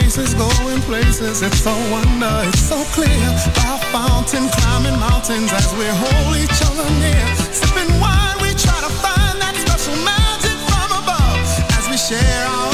Faces, going places, it's a wonder, it's so clear. By fountain, climbing mountains as we hold each other near. Sipping wine, we try to find that special magic from above. As we share our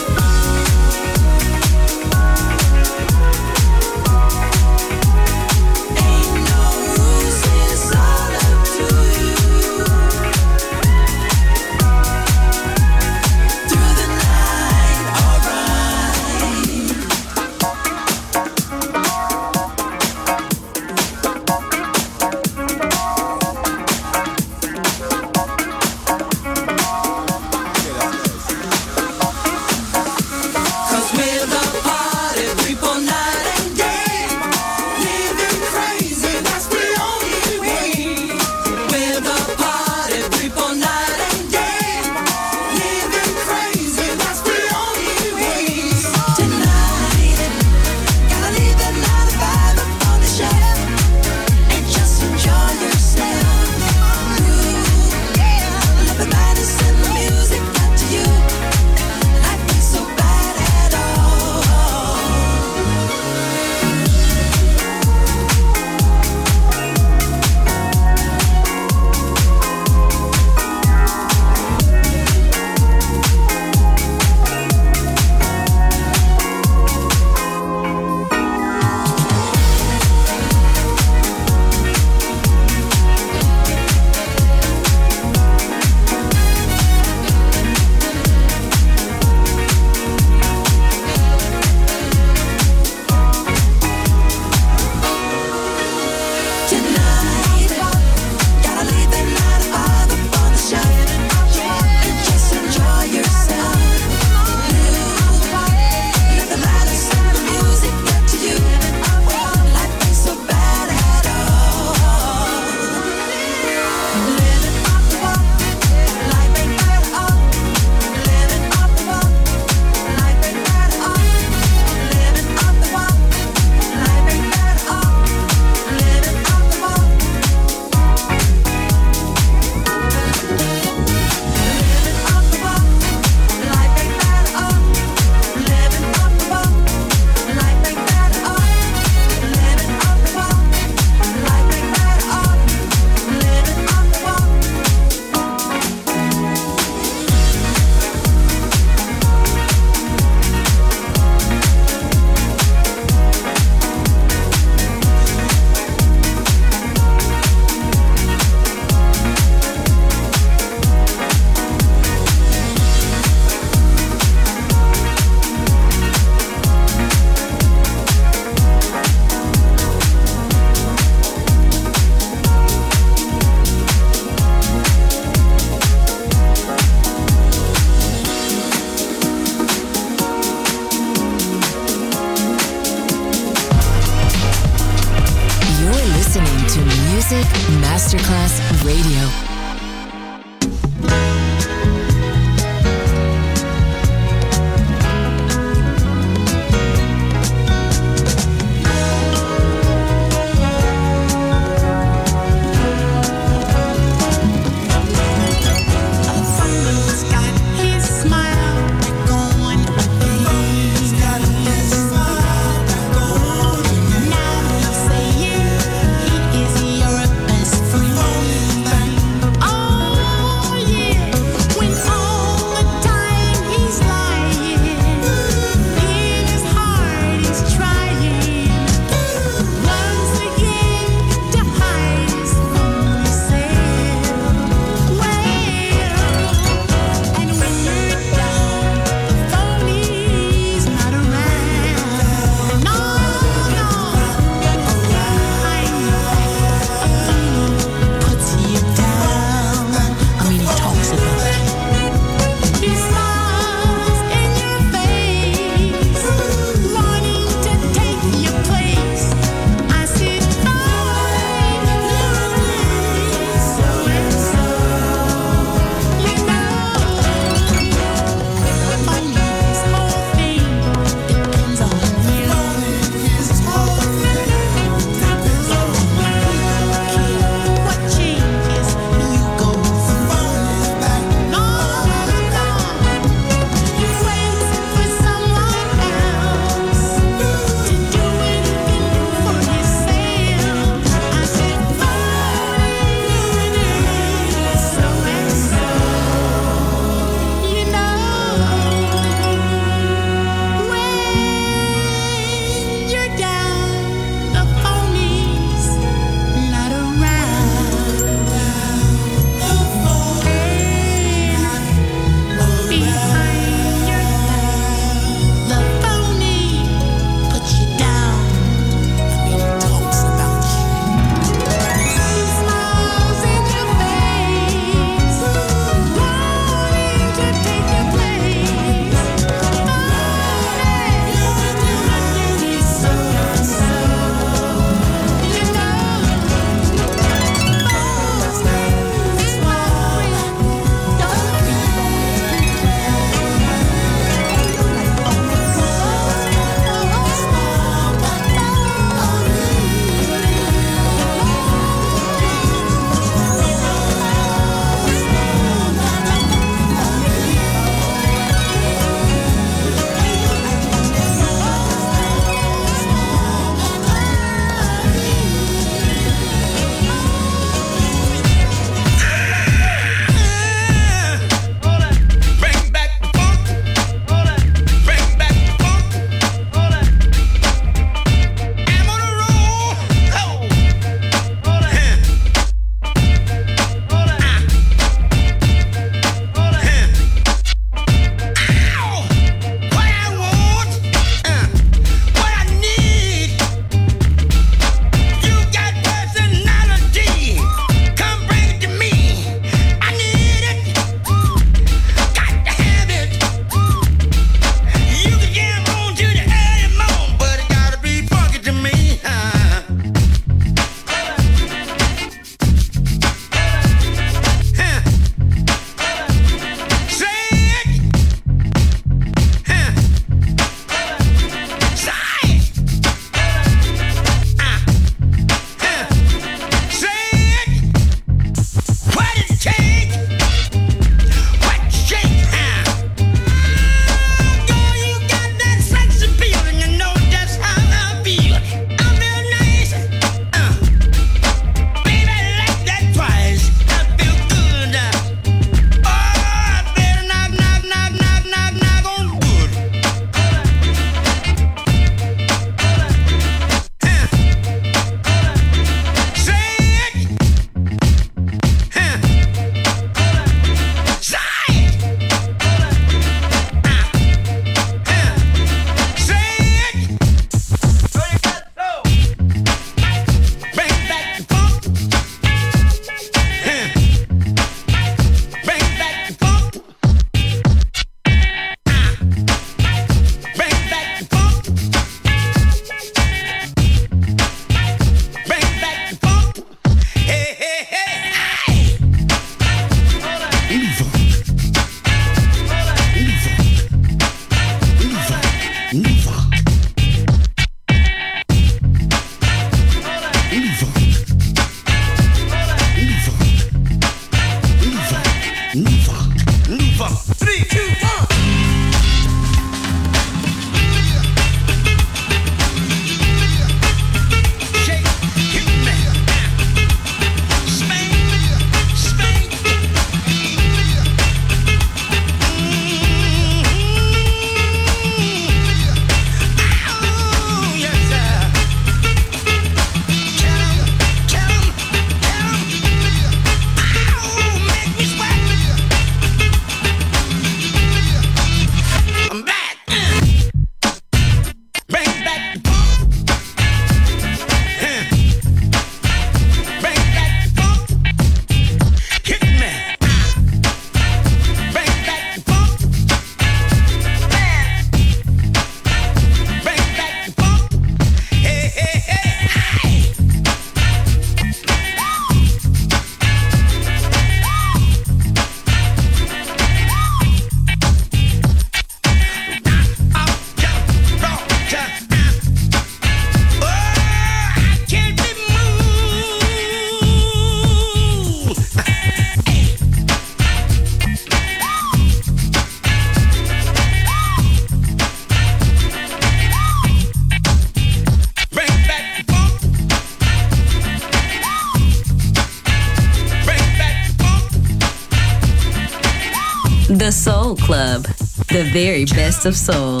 Of soul.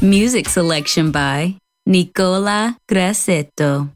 Music selection by Nicola Grassetto.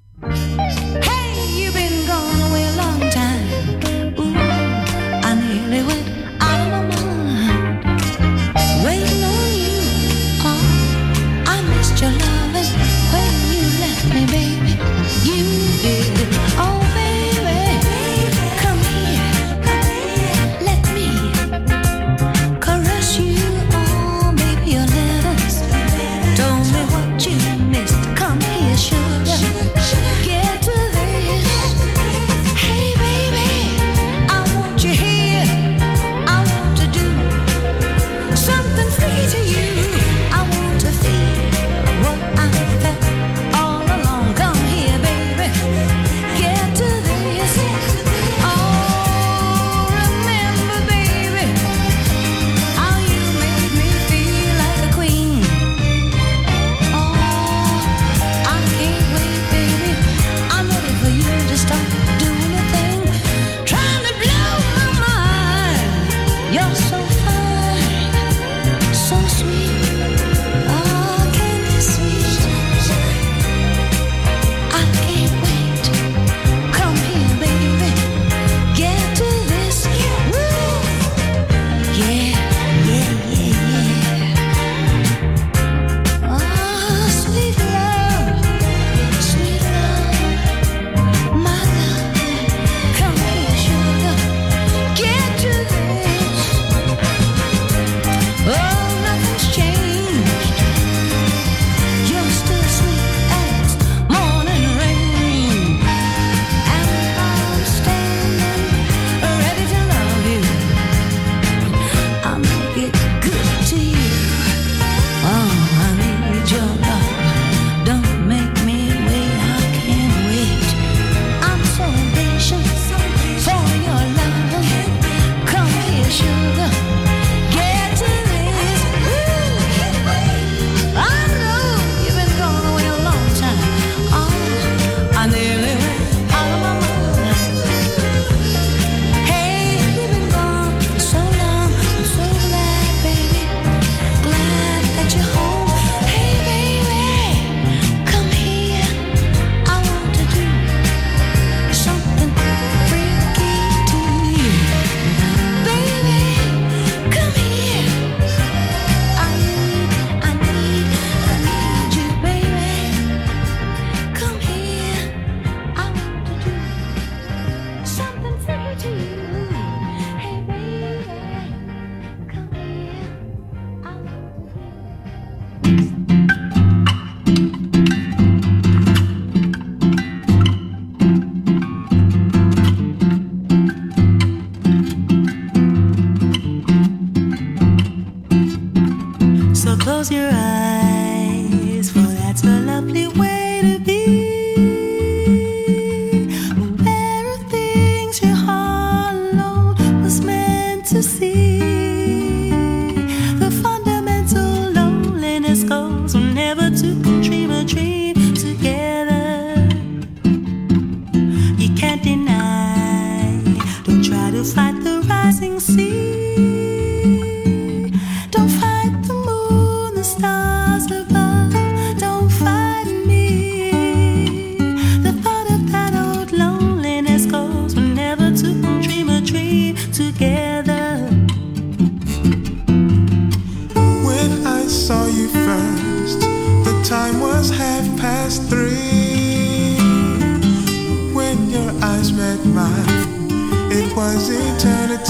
three when your eyes met mine. It was eternity.